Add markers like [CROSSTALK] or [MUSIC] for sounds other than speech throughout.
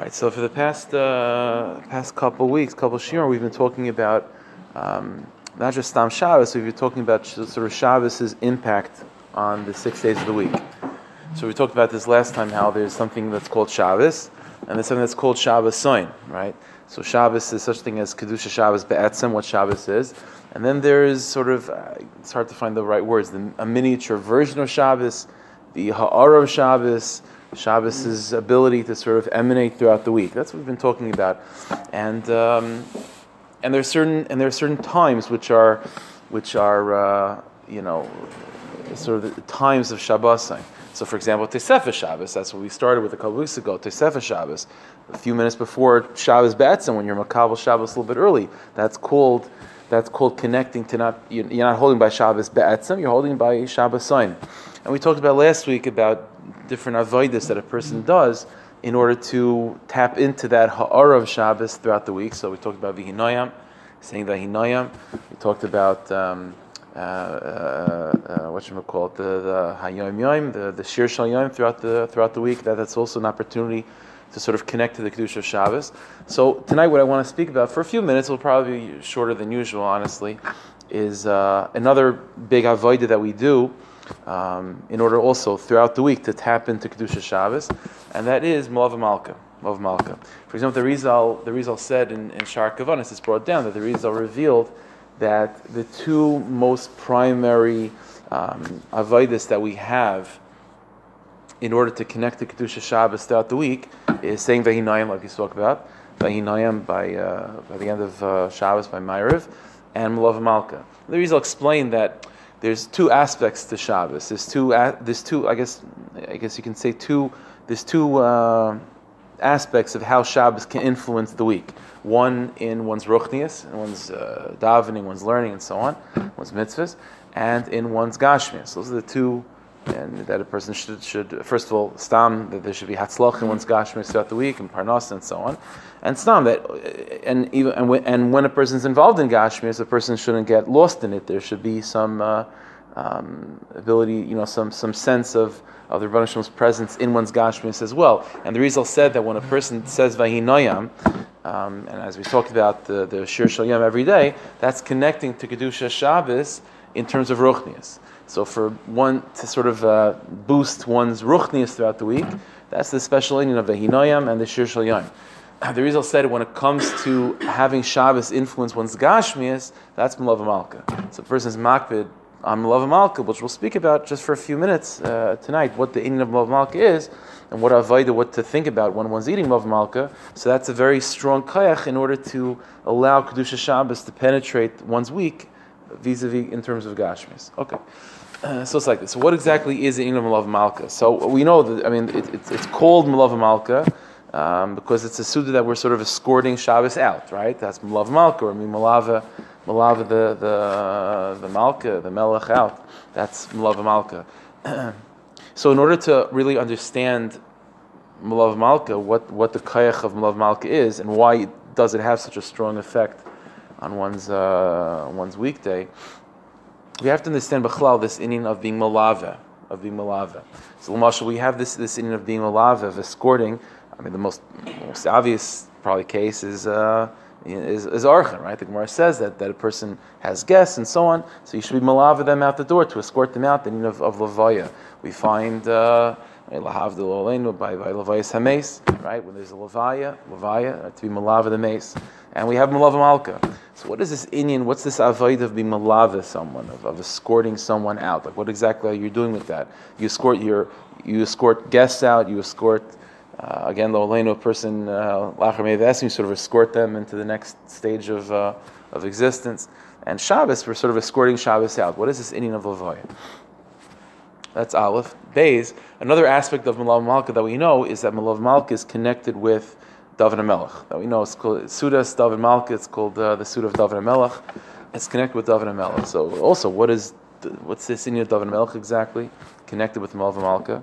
right, so for the past uh, past couple weeks, couple shiur, we've been talking about um, not just Stam Shabbos, we've been talking about sort of Shabbos' impact on the six days of the week. So we talked about this last time, how there's something that's called Shabbos, and there's something that's called Shabbos Soin, right? So Shabbos is such a thing as Kedusha Shabbos Be'etzem, what Shabbos is, and then there is sort of, uh, it's hard to find the right words, the, a miniature version of Shabbos, the Ha'ara of Shabbos, Shabbos' ability to sort of emanate throughout the week. That's what we've been talking about, and um, and there's certain and there are certain times which are which are uh, you know sort of the times of Shabbos. So, for example, Tesefah Shabbos, that's what we started with a couple weeks ago. Tesefah Shabbos, a few minutes before Shabbos Be'etzim, when you're Makabal Shabbos a little bit early, that's called that's called connecting to not you're not holding by Shabbos Be'etzim, you're holding by Shabbos Sign. And we talked about last week about different avoidus that a person does in order to tap into that ha'ara of Shabbos throughout the week. So we talked about vihinoyam, saying vihinoyam. We talked about um, uh, uh, uh, what we call it, the, the hayom yom, the, the shir shal yom throughout the throughout the week. That, that's also an opportunity to sort of connect to the kedusha of Shabbos. So tonight, what I want to speak about for a few minutes will probably be shorter than usual, honestly, is uh, another big avodah that we do um, in order also throughout the week to tap into Kedusha Shabbos, and that is Malav Malka. Malav Malka. For example, the Rizal, the Rizal said in, in Shar Kavanis, it's brought down that the Rizal revealed that the two most primary um, avodas that we have in order to connect to Kedusha Shabbos throughout the week is saying Vehinayim, like we spoke about, Vehinayim by, uh, by the end of uh, Shabbos by Ma'ariv, and Malav Malka. The Rizal explained that there's two aspects to Shabbos. There's two, there's two. I guess, I guess you can say two. There's two uh, aspects of how Shabbos can influence the week. One in one's ruchnias, in one's uh, davening, one's learning, and so on, one's mitzvahs, and in one's gashmias. Those are the two. And that a person should, should first of all, stam that there should be hatzlach in one's gashmias throughout the week, and parnas and so on, and stam that, and even and when, and when a person's involved in gashmias, a person shouldn't get lost in it. There should be some. Uh, um, ability, you know, some, some sense of, of the Rebbe Shem's presence in one's Gashmis as well. And the Rizal said that when a person says Vahinoyam, um, and as we talked about the, the Shir Shalyam every day, that's connecting to Kedusha Shabbos in terms of Ruchnias. So for one to sort of uh, boost one's Ruchnias throughout the week, that's the special union of Vahinoyam and the Shir Shalyam. [CLEARS THROAT] The Rizal said when it comes to having Shabbos influence one's Gashmias, that's Malav Malka. So a person's makbid on Malav Malka, which we'll speak about just for a few minutes uh, tonight, what the eating of Malav Malka is, and what Avaida, what to think about when one's eating Malav Malka. So that's a very strong kayach in order to allow Kedusha Shabbos to penetrate one's week vis-a-vis in terms of Gashmis. Okay. Uh, so it's like this. So what exactly is the of Malav Malka? So we know that, I mean, it, it, it's called Malav Malka, um, because it's a Suda that we're sort of escorting Shabbos out, right? That's Malav Malka, or Mimalava Malav the the the Malka, the Melech out. That's Malav Malka. [CLEARS THROAT] so in order to really understand Malav Malka, what, what the Kayach of Malav Malka is, and why does it have such a strong effect on one's uh, one's weekday, we have to understand Bechlal this inning of being Malave, of being Malave. So Lamashal, we have this this inning of being Malave, of escorting. I mean, the most most obvious probably case is. Uh, is, is archen, right? The Gemara says that, that a person has guests and so on, so you should be malava them out the door to escort them out, the need of, of levaya. We find uh, de by by levayas hames, right? When there's a levaya, levaya uh, to be malava the mace, and we have malava malka. So what is this Indian? What's this avoid of being malava someone of, of escorting someone out? Like what exactly are you doing with that? You escort your you escort guests out. You escort uh, again, the Oleno person lachar uh, you sort of escort them into the next stage of uh, of existence. And Shabbos, we're sort of escorting Shabbos out. What is this Indian of Lavoya? That's Aleph. Bays. Another aspect of Malav Malka that we know is that Malav Malka is connected with David Melech. That we know it's called Sudas David Malka. It's called uh, the Suda of David Melech. It's connected with David Melech. So also, what is what's this of David Melech exactly? Connected with Malav Malka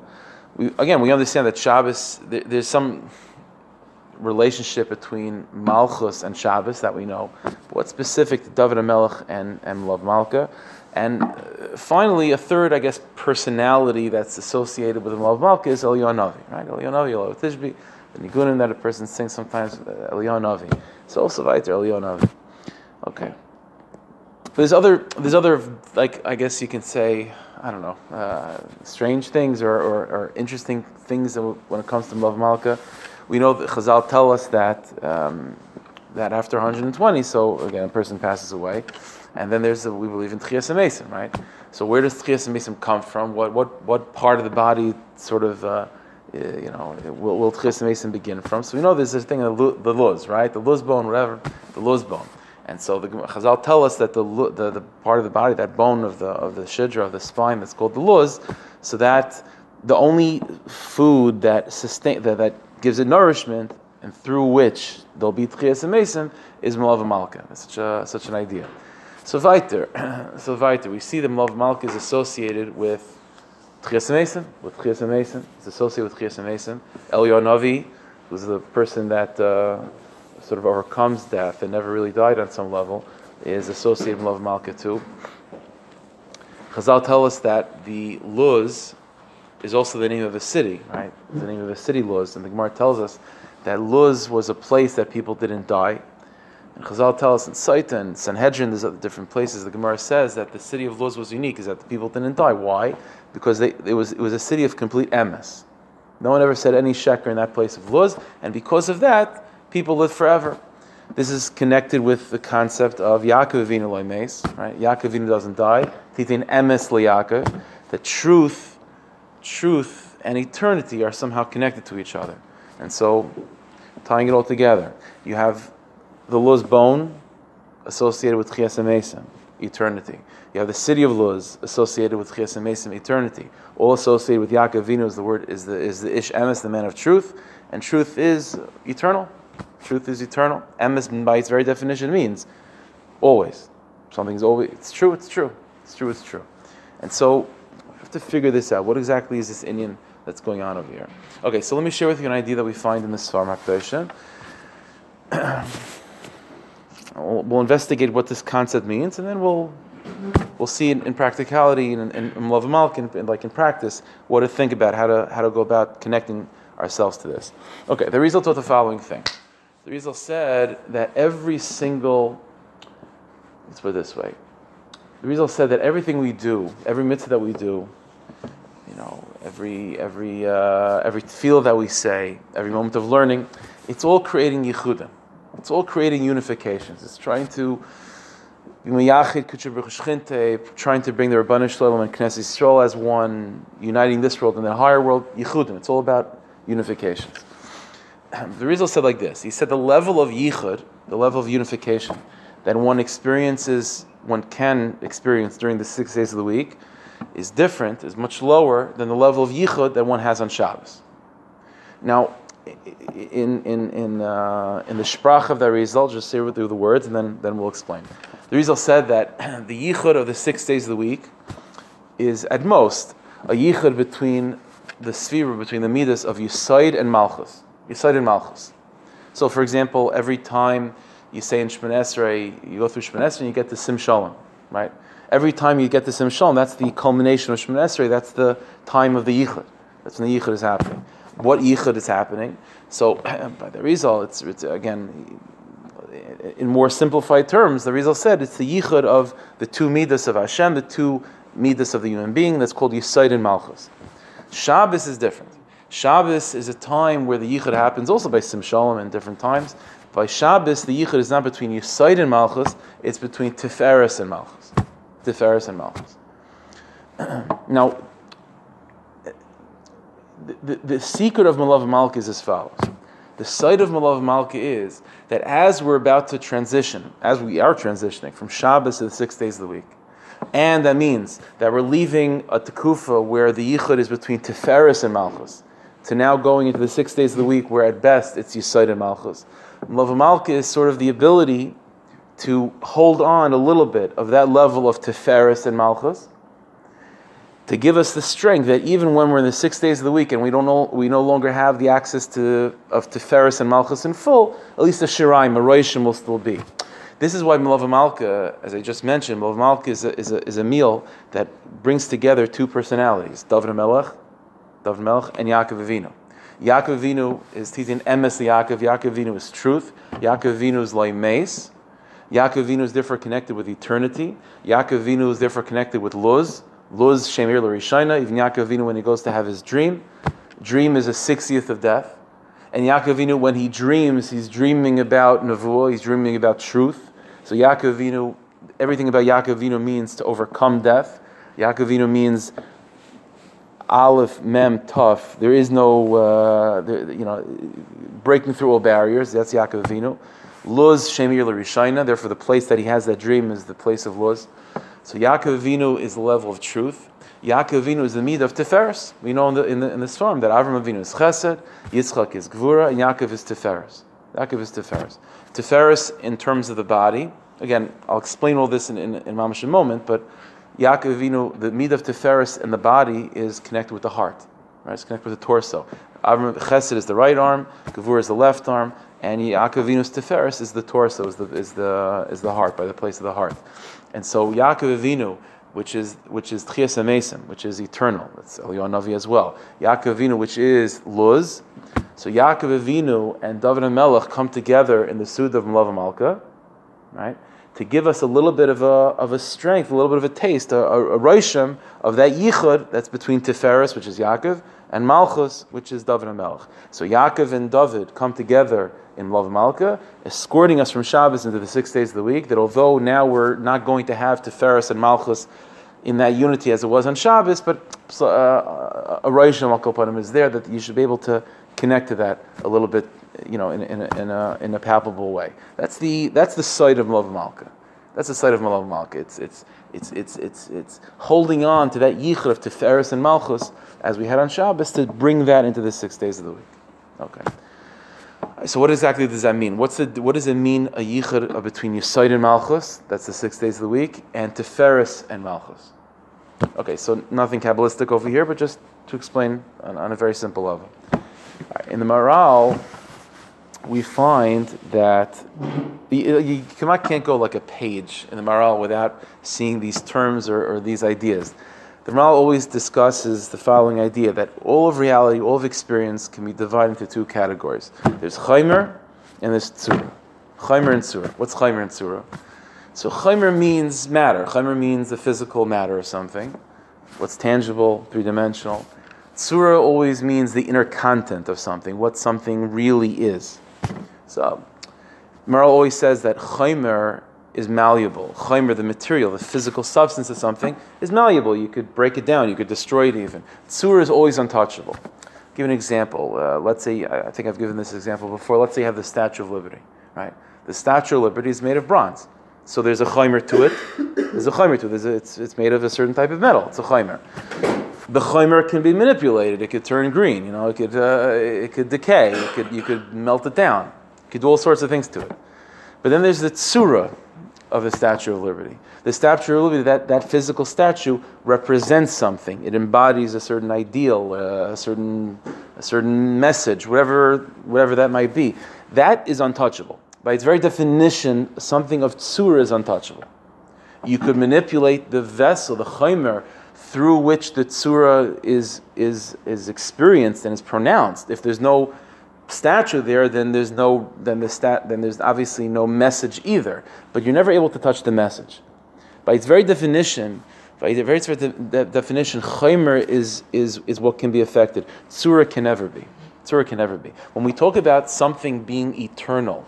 we, again, we understand that Shabbos, there, there's some relationship between Malchus and Shabbos that we know. But What's specific to David Melech and, and Love Malka? And uh, finally, a third, I guess, personality that's associated with the Love Malka is Eliyahu Navi, right? Eliyahu Navi, Tishbi, the nigunim that a person sings sometimes, uh, Eliyahu Navi. So also weiter, Eliyahu Navi. Okay. There's other, there's other, like I guess you can say, I don't know, uh, strange things or, or, or, interesting things when it comes to Mlav Malka. We know that Chazal tell us that um, that after 120, so again, a person passes away, and then there's we believe in Tchias Mason, right? So where does Tchias Mason come from? What what what part of the body sort of uh, you know will, will Tchias Mason begin from? So we know there's this thing the luz, right? The luz bone, whatever, the luz bone. And so the Chazal tell us that the, the, the part of the body, that bone of the of the shidra of the spine, that's called the luz, so that the only food that sustain that, that gives it nourishment and through which there'll be tchias and is malav malka. That's such a, such an idea. So weiter, [CLEARS THROAT] so weiter, we see the malav malka is associated with tchias mesim, with tchias mesim. It's associated with tchias mesim. Eliyahu Navi, who's the person that uh, sort of overcomes death and never really died on some level, is associated with malav malka too. Chazal tell us that the Luz is also the name of a city, right? The name of a city, Luz, and the Gemara tells us that Luz was a place that people didn't die. And Chazal tell us in Saita and Sanhedrin, there's other different places. The Gemara says that the city of Luz was unique, is that the people didn't die. Why? Because they, it, was, it was a city of complete emes. No one ever said any sheker in that place of Luz, and because of that, people lived forever. This is connected with the concept of Yaakov Avinu Loimes, right? Yaakov Avinu doesn't die. Titin emes liyakov. The truth, truth, and eternity are somehow connected to each other. And so tying it all together. You have the Luz bone associated with Chias Mesim, eternity. You have the city of Luz associated with Chias Mesim, eternity. All associated with Yaakov Avinu is the word is the is the Ish Emes, the man of truth, and truth is eternal. Truth is eternal. Emes, by its very definition, means always. Something's always. It's true. It's true. It's true. It's true. And so, we have to figure this out. What exactly is this Indian? that's going on over here. Okay, so let me share with you an idea that we find in the Sfar Makdosha. [CLEARS THROAT] we'll, investigate what this concept means, and then we'll we'll see in, in practicality and in, in, Love Malk, in, like in practice, what to think about, how to how to go about connecting ourselves to this. Okay, the result of the following thing. The result said that every single let's put it this way. The result said that everything we do, every mitzvah that we do, you know, every every uh, every field that we say, every moment of learning, it's all creating yichudim. It's all creating unifications. It's trying to trying to bring the Rabbanu Shalom and Knesset Yisrael as one, uniting this world and the higher world, yichudim. It's all about unifications. [CLEARS THROAT] The Rizal said like this. He said the level of yichud, the level of unification that one experiences, one can experience during the six days of the week, is different, is much lower than the level of yichud that one has on Shabbos. Now, in in in uh, in the sprach of the Rizal, just say through the words, and then then we'll explain. The Rizal said that [CLEARS THROAT] the yichud of the six days of the week is at most a yichud between the sphere between the midas of Yisaid and Malchus. Yisaid and Malchus. So, for example, every time you say in Shemon you go through Shemon and you get to Sim Shalom, right? every time you get the Sim Shalom, that's the culmination of Shemon that's the time of the Yichud. That's when the Yichud is happening. What Yichud is happening? So, [CLEARS THROAT] by the Rizal, it's, it's again, in more simplified terms, the Rizal said it's the Yichud of the two Midas of Hashem, the two Midas of the human being, that's called Yisaid and Malchus. Shabbos is different. Shabbos is a time where the Yichud happens also by Sim Shalom in different times. By Shabbos, the Yichud is not between Yisaid and Malchus, it's between Tiferes and Malchus. Tiferes and Malchus. [CLEARS THROAT] now, the, the, secret of Malav Malka is as follows. The sight of Malav Malka is that as we're about to transition, as we are transitioning from Shabbos to the six days of the week, and that means that we're leaving a Tekufa where the Yichud is between Tiferes and Malchus, to now going into the six days of the week where at best it's Yisaid and Malchus. Malav Malka is sort of the ability to hold on a little bit of that level of Tiferes and Malchus, to give us the strength that even when we're in the six days of the week and we don't know, we no longer have the access to of Tiferes and Malchus in full, at least the Shiraim, Maroishim will still be. This is why Malav Malka, as I just mentioned, Malav Malka is a, is, a, is a meal that brings together two personalities, David Melech, David Melech, and Yaakov Avinu. Yaakov Avinu is Titin Emes Yaakov. Yaakov Avinu is truth. Yaakov Avinu is Laimes. Yaakov Avinu is therefore connected with eternity. Yaakov Avinu is therefore connected with Luz. Luz Shemir Larishina. Even Yaakov Avinu, when he goes to have his dream, dream is a sixtieth of death. And Yaakov Avinu, when he dreams, he's dreaming about Nevuah, he's dreaming about truth. So Yaakov Avinu, everything about Yaakov Avinu means to overcome death. Yaakov Avinu means Aleph, Mem, Tuf. There is no, uh, there, you know, breaking through all barriers. That's Yaakov Avinu. Luz, Shemir L'Rishayna. Therefore, the place that he has that dream is the place of Luz. So Yaakov Avinu is the level of truth. Yaakov Avinu is the meat of Tiferes. We know in the, in the, in that Avram Avinu is Chesed, Yitzchak is Gvura, and Yaakov is Tiferes. Yaakov is Tiferes. Tiferes in terms of the body. Again, I'll explain all this in, in, in Mamash a moment, but Yaakov Avinu, the meat of Tiferes and the body is connected with the heart. Right? It's connected with the torso. Avram Chesed is the right arm, Gevur is the left arm, and Yaakov Avinu's Tiferes is the torso, is the, is, the, is the heart, by the place of the heart. And so Yaakov Avinu, which is which is Tchias Amesim, which is eternal. That's Eliyahu Navi as well. Yaakov Avinu, which is Luz. So Yaakov Avinu and David HaMelech come together in the Sud of Malav Malka, right? To give us a little bit of a, of a strength, a little bit of a taste, a, a, a of that yichud that's between Tiferes, which is Yaakov, and Malchus, which is David HaMelech. So Yaakov and David come together in Lav Malka, escorting us from Shabbos into the six days of the week. That although now we're not going to have Tiferes and Malchus in that unity as it was on Shabbos, but uh, a Rosh Hashanah is there that you should be able to connect to that a little bit, you know, in, in, a, in, a, in a palpable way. That's the that's the site of Malav Malka. That's the site of Malav Malka. It's it's it's it's it's it's holding on to that yichud of Tiferes and Malchus as we had on Shabbos to bring that into the six days of the week. Okay. So what exactly does that mean? What's the, what does it mean a yichud uh, between Yisoid and Malchus? That's the six days of the week, and Tiferes and Malchus. Okay, so nothing kabbalistic over here, but just to explain on, on a very simple level. Right, in the Maharal, we find that you, you can't go like a page in the Maharal without seeing these terms or, or these ideas. The Maharal always discusses the following idea that all of reality, all of experience can be divided into two categories. There's Chaimer and there's Tzura. Chaimer and Tzura. What's Chaimer and Tzura? So Chaimer means matter. Chaimer means the physical matter of something. What's tangible, three dimensional. Tzura always means the inner content of something, what something really is. So, Maharal always says that Chaimer is malleable. Chaimer, the material, the physical substance of something, is malleable. You could break it down, you could destroy it even. Tzur is always untouchable. I'll give an example. Uh, let's say, I think I've given this example before. Let's say you have the Statue of Liberty, right? The Statue of Liberty is made of bronze. So there's a chaimer to it. There's a chaimer to it. It's, it's made of a certain type of metal. It's a chaimer. The chaimer can be manipulated. It could turn green. You know, it could uh, it could decay. It could you could melt it down. You could do all sorts of things to it. But then there's the tsura, of the Statue of Liberty. The Statue of Liberty, that, that physical statue, represents something. It embodies a certain ideal, uh, a certain a certain message, whatever whatever that might be. That is untouchable. By its very definition, something of tsura is untouchable. You could manipulate the vessel, the chaimer, through which the tsura is, is, is experienced and is pronounced. If there's no statue there, then there's no then the stat then there's obviously no message either. But you're never able to touch the message. By its very definition, by its very de- definition, chaymer is, is, is what can be affected. Tzura can never be. Tzura can never be. When we talk about something being eternal,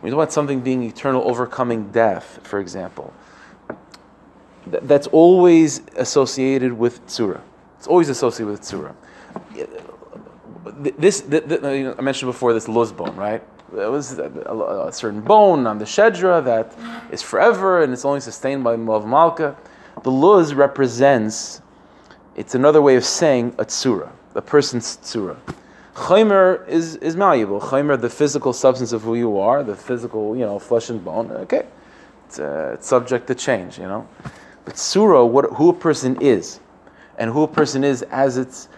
we talk about something being eternal, overcoming death, for example, th- that's always associated with tzura. It's always associated with tzura this, the, the, I mentioned before this luz bone, right? It was a, a, a, certain bone on the shedra that is forever and it's only sustained by Mav Malka. The luz represents, it's another way of saying a tsura, a person's tsura. Chaimer is, is malleable. Chaimer, the physical substance of who you are, the physical, you know, flesh and bone, okay. It's, uh, it's subject to change, you know. But tsura, what, who a person is, and who a person is as it's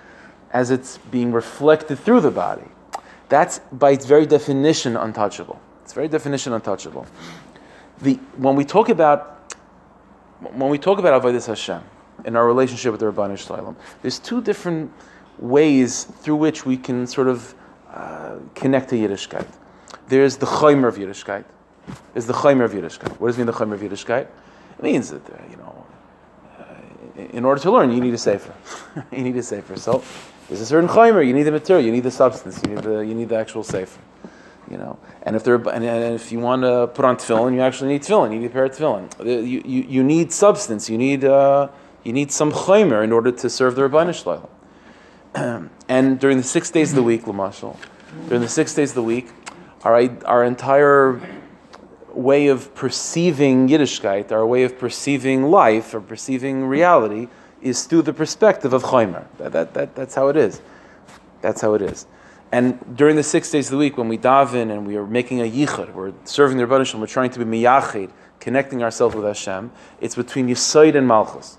as it's being reflected through the body. That's by its very definition untouchable. It's very definition untouchable. The, when we talk about when we talk about Avodas Hashem in our relationship with the Rabbanu Shalom, there's two different ways through which we can sort of uh, connect to Yiddishkeit. There's the Chaimer of Yiddishkeit. There's the Chaimer of Yiddishkeit. What does mean, the Chaimer of Yiddishkeit? It means that, uh, you know, uh, in order to learn, you need a sefer. [LAUGHS] you need a sefer. So there's a certain Chaimer, you need the material, you need the substance, you need the, you need the actual sefer. You know, and if there, and, and if you want to put on tefillin, you actually need tefillin. You need a pair of tefillin. You, you, you need substance. You need uh, you need some chaymer in order to serve the Rabbanah Shloim. [CLEARS THROAT] and during the six days of the week, Lamashal, during the six days of the week, our, our entire way of perceiving Yiddishkeit, our way of perceiving life or perceiving reality, is through the perspective of chaymer. That, that, that, that's how it is. That's how it is. And during the six days of the week, when we daven and we are making a yichud, we're serving the Rebbeinu we're trying to be miyachid, connecting ourselves with Hashem, it's between Yisoid and Malchus.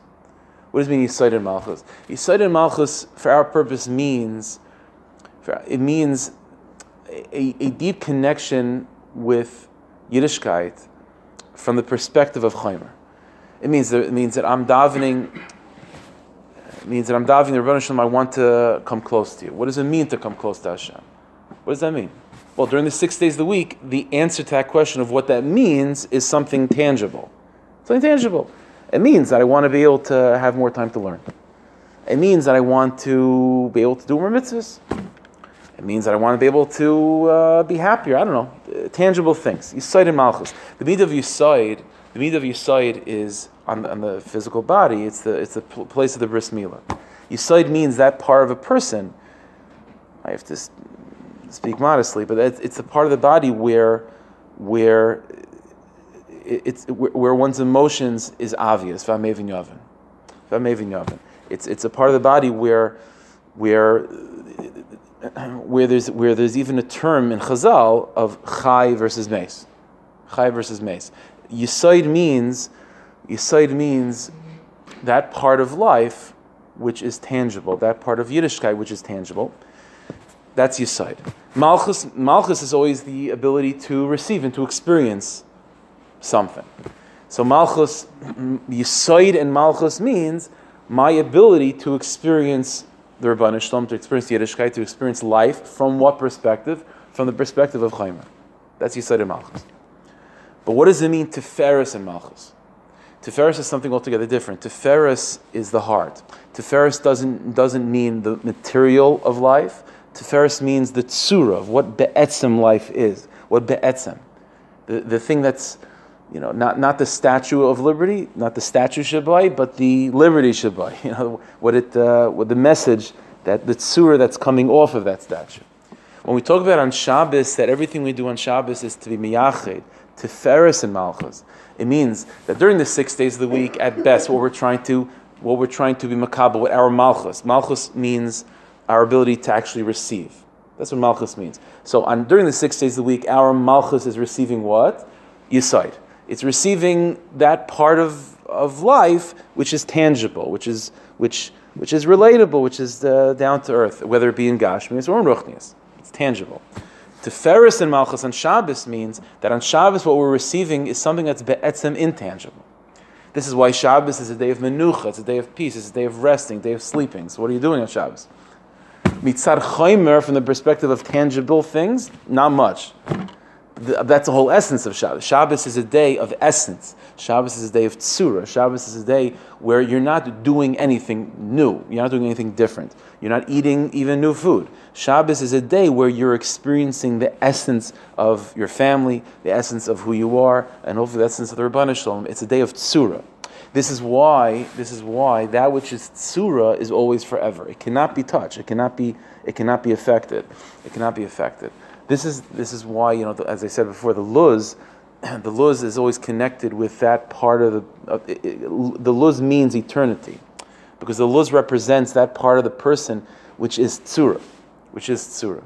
What does mean Yisoid and Malchus? Yisoid and Malchus, for our purpose, means it means a, a deep connection with Yiddishkeit from the perspective of Chaimer. It means that it means that I'm davening it means that I'm davening the Rebbeinu I want to come close to you. What does it mean to come close to Hashem? What does that mean? Well, during the six days of the week, the answer to that question of what that means is something tangible. Something tangible. It means that I want to be able to have more time to learn. It means that I want to be able to do more mitzvahs. It means that I want to be able to uh, be happier. I don't know. tangible things. Yisoid and Malchus. The need of Yisoid, the need of Yisoid is on the, on the physical body, it's the, it's the place of the bris milah. Yisoid means that part of a person. I have to speak modestly, but it's, the part of the body where, where, it's, where one's emotions is obvious. It's, it's a part of the body where, where, [CLEARS THROAT] where, there's, where there's even a term in Chazal of chai versus mace. Chai versus mace. Yisoid means Yisoid means that part of life which is tangible, that part of Yiddishkeit which is tangible. That's Yisoid. Malchus, Malchus is always the ability to receive and to experience something. So Malchus, [CLEARS THROAT] Yisoid and Malchus means my ability to experience the Rabbanah Shalom, to experience Yiddishkeit, to experience life from what perspective? From the perspective of Chaimer. That's Yisoid and Malchus. But what does it mean Tiferes and Malchus? Tiferes is something altogether different. Tiferes is the heart. Tiferes doesn't, doesn't mean the material of life. Tiferes means the tsura of what be'etzem life is. What be'etzem. The, the thing that's, you know, not, not the statue of liberty, not the statue Shabbai, but the liberty Shabbai. [LAUGHS] You know, what it, uh, what the message, that the tsura that's coming off of that statue. When we talk about on Shabbos, that everything we do on Shabbos is to be miyached, to Tiferes and Malchus. It means that during the six days of the week, at best, what we're trying to what we're trying to be makabel what our malchus. Malchus means our ability to actually receive. That's what malchus means. So on during the six days of the week, our malchus is receiving what? Yisoid. It's receiving that part of, of life which is tangible, which is which which is relatable, which is uh, down to earth, whether it be in Gashmias or in Ruchnias. It's tangible. Tiferes and Malchus on Shabbos means that on Shabbos what we're receiving is something that's be'etzem intangible. This is why Shabbos is a day of menucha, it's a day of peace, it's a day of resting, day of sleeping. So what are you doing on Shabbos? Mitzad chaymer, from the perspective of tangible things, not much. That's the whole essence of Shabbos. Shabbos is a day of essence. Shabbos is a day of tsura. Shabbos is a day where you're not doing anything new. You're not doing anything different. You're not eating even new food. Shabbos is a day where you're experiencing the essence of your family, the essence of who you are, and hopefully the essence of the Rabbanah Shalom. It's a day of tsura. This is why. This is why that which is tsura is always forever. It cannot be touched. It cannot be. It cannot be affected. It cannot be affected. This is this is why you know, as I said before, the luz, [CLEARS THROAT] the luz is always connected with that part of the. Of, it, it, the luz means eternity, because the luz represents that part of the person which is tsura which is tsura.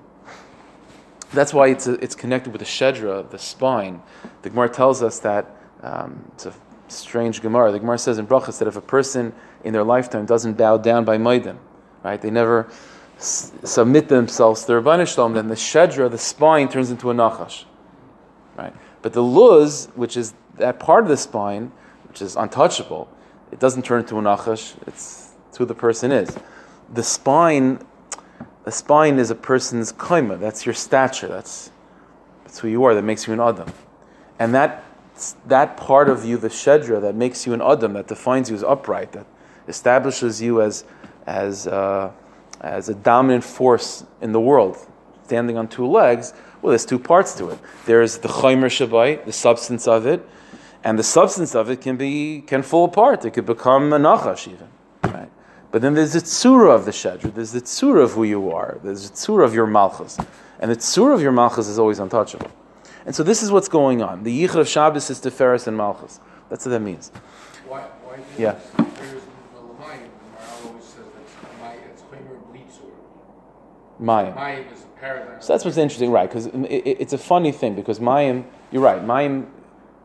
That's why it's, a, it's connected with the shedra, the spine. The Gemara tells us that um, it's a strange Gemara. The Gemara says in Brachas that if a person in their lifetime doesn't bow down by Maidim, right, they never submit themselves to the Shalom, then the shedra, the spine, turns into a nachash, right? But the luz, which is that part of the spine, which is untouchable, it doesn't turn into a nachash. It's, it's who the person is. The spine a spine is a person's kaima. That's your stature. That's that's who you are. That makes you an adam, and that that part of you, the shedra, that makes you an adam, that defines you as upright, that establishes you as as uh, as a dominant force in the world, standing on two legs. Well, there's two parts to it. There's the chaymer shabai, the substance of it, and the substance of it can be can fall apart. It could become a nachash even, right? But then there's the tzura of the shedra. There's the tzura of who you are. There's the tzura of your malchus, and the tzura of your malchus is always untouchable. And so this is what's going on. The yichud of Shabbos is Tiferes and malchus. That's what that means. Why, why Yeah. there's the Lamayin, the Maharal always says that May- it's Chaymer Blitzur. Mayim. Mayim is a paradigm. So that's what's interesting, right? Because it, it, it's a funny thing because Mayim, you're right. Mayim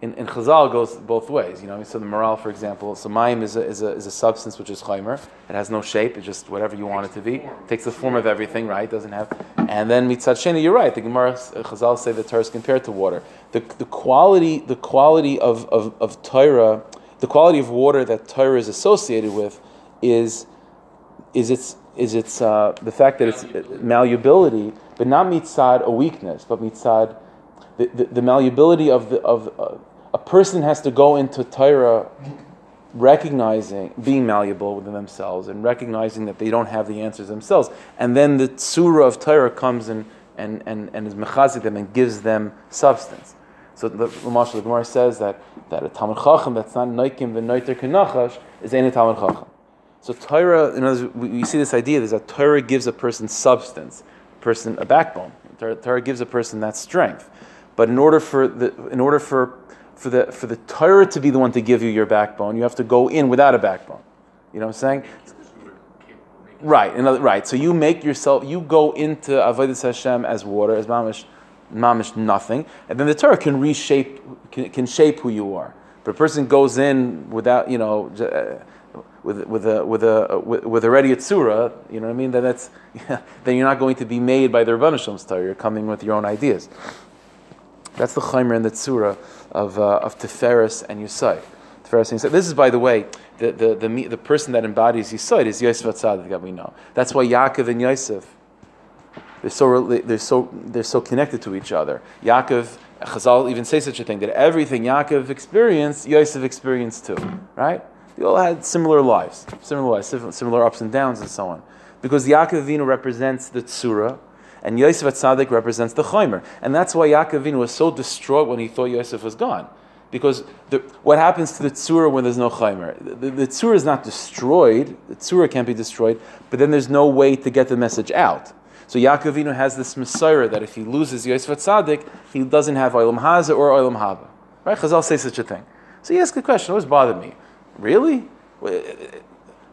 in, in Chazal goes both ways. You know, so the Maharal, for example, so Mayim is a, is a, is a substance which is chaymer. It has no shape. It's just whatever you want it to be. form. takes the form of everything, right? Doesn't have. And then sheni, you're right. The Gemara uh, Chazal say that Torah is compared to water. The, the quality the quality of, of, of Torah, the quality of water that Torah is associated with, is is its is its uh, the fact that it's malleability, but not mitzad a weakness, but mitzad the, the, the malleability of the of uh, a person has to go into Torah recognizing being malleable within themselves and recognizing that they don't have the answers themselves, and then the surah of Torah comes and and and, and is mechazik them and gives them substance. So the Lamashal the Gemara says that that a Talmud Chacham that's not noikim the noiter kenachash is ain't a Talmud Chacham. So Torah, words, we, see this idea that Torah gives a person substance, a person a backbone. Torah, gives a person that strength. But in order for the in order for for the for the Torah to be the one to give you your backbone, you have to go in without a backbone. You know what I'm saying? Right, right. So you make yourself, you go into Avodah Hashem as water, as mamish, mamish nothing, and then the Torah can reshape, can, can shape who you are. But a person goes in without, you know, uh, with with a with a with, with already tzura, you know what I mean? Then that's [LAUGHS] then you're not going to be made by the Rebbeinu Shalom's. You're coming with your own ideas. That's the chaimer and the tzura of uh, of Tiferes and Yusai. Tiferes and Yusai. This is, by the way, the the the, the person that embodies Yisai is Yosef Atzadik that we know. That's why Yaakov and Yosef they're so they're so they're so connected to each other. Yaakov, Chazal even say such a thing that everything Yaakov experienced, Yosef experienced too. Right? They all had similar lives, similar lives, similar ups and downs, and so on. Because Yaakov Avinu represents the tzura, and Yosef Atzadik represents the chaimer, and that's why Yaakov Avinu was so distraught when he thought Yosef was gone. Because the, what happens to the tzura when there's no chaimer? The, the, the is not destroyed. The tzura can't be destroyed, but then there's no way to get the message out. So Yaakov Avinu has this Messiah that if he loses Yosef Tzaddik, he doesn't have Olam Haza or Olam Haba. Right? Chazal say such a thing. So he asked the question, always bothered me. Really?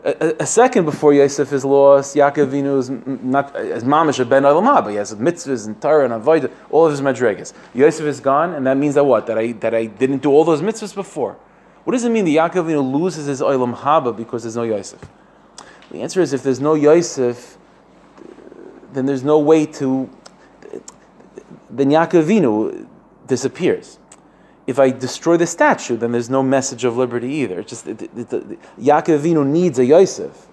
A, a- second before Yosef is lost, Yaakov is not as mamish a ben Olam Haba. He has mitzvahs and Torah and avodah, all of his madrigas. Yosef is gone, and that means that what? That I that I didn't do all those mitzvahs before. What does it mean that Yaakov loses his Olam Haba because there's no Yosef? The answer is if there's no Yosef, then there's no way to. Then Yaakov disappears. If I destroy the statue, then there's no message of liberty either. It's just it, it, it, Yaakov Avinu needs a Yosef.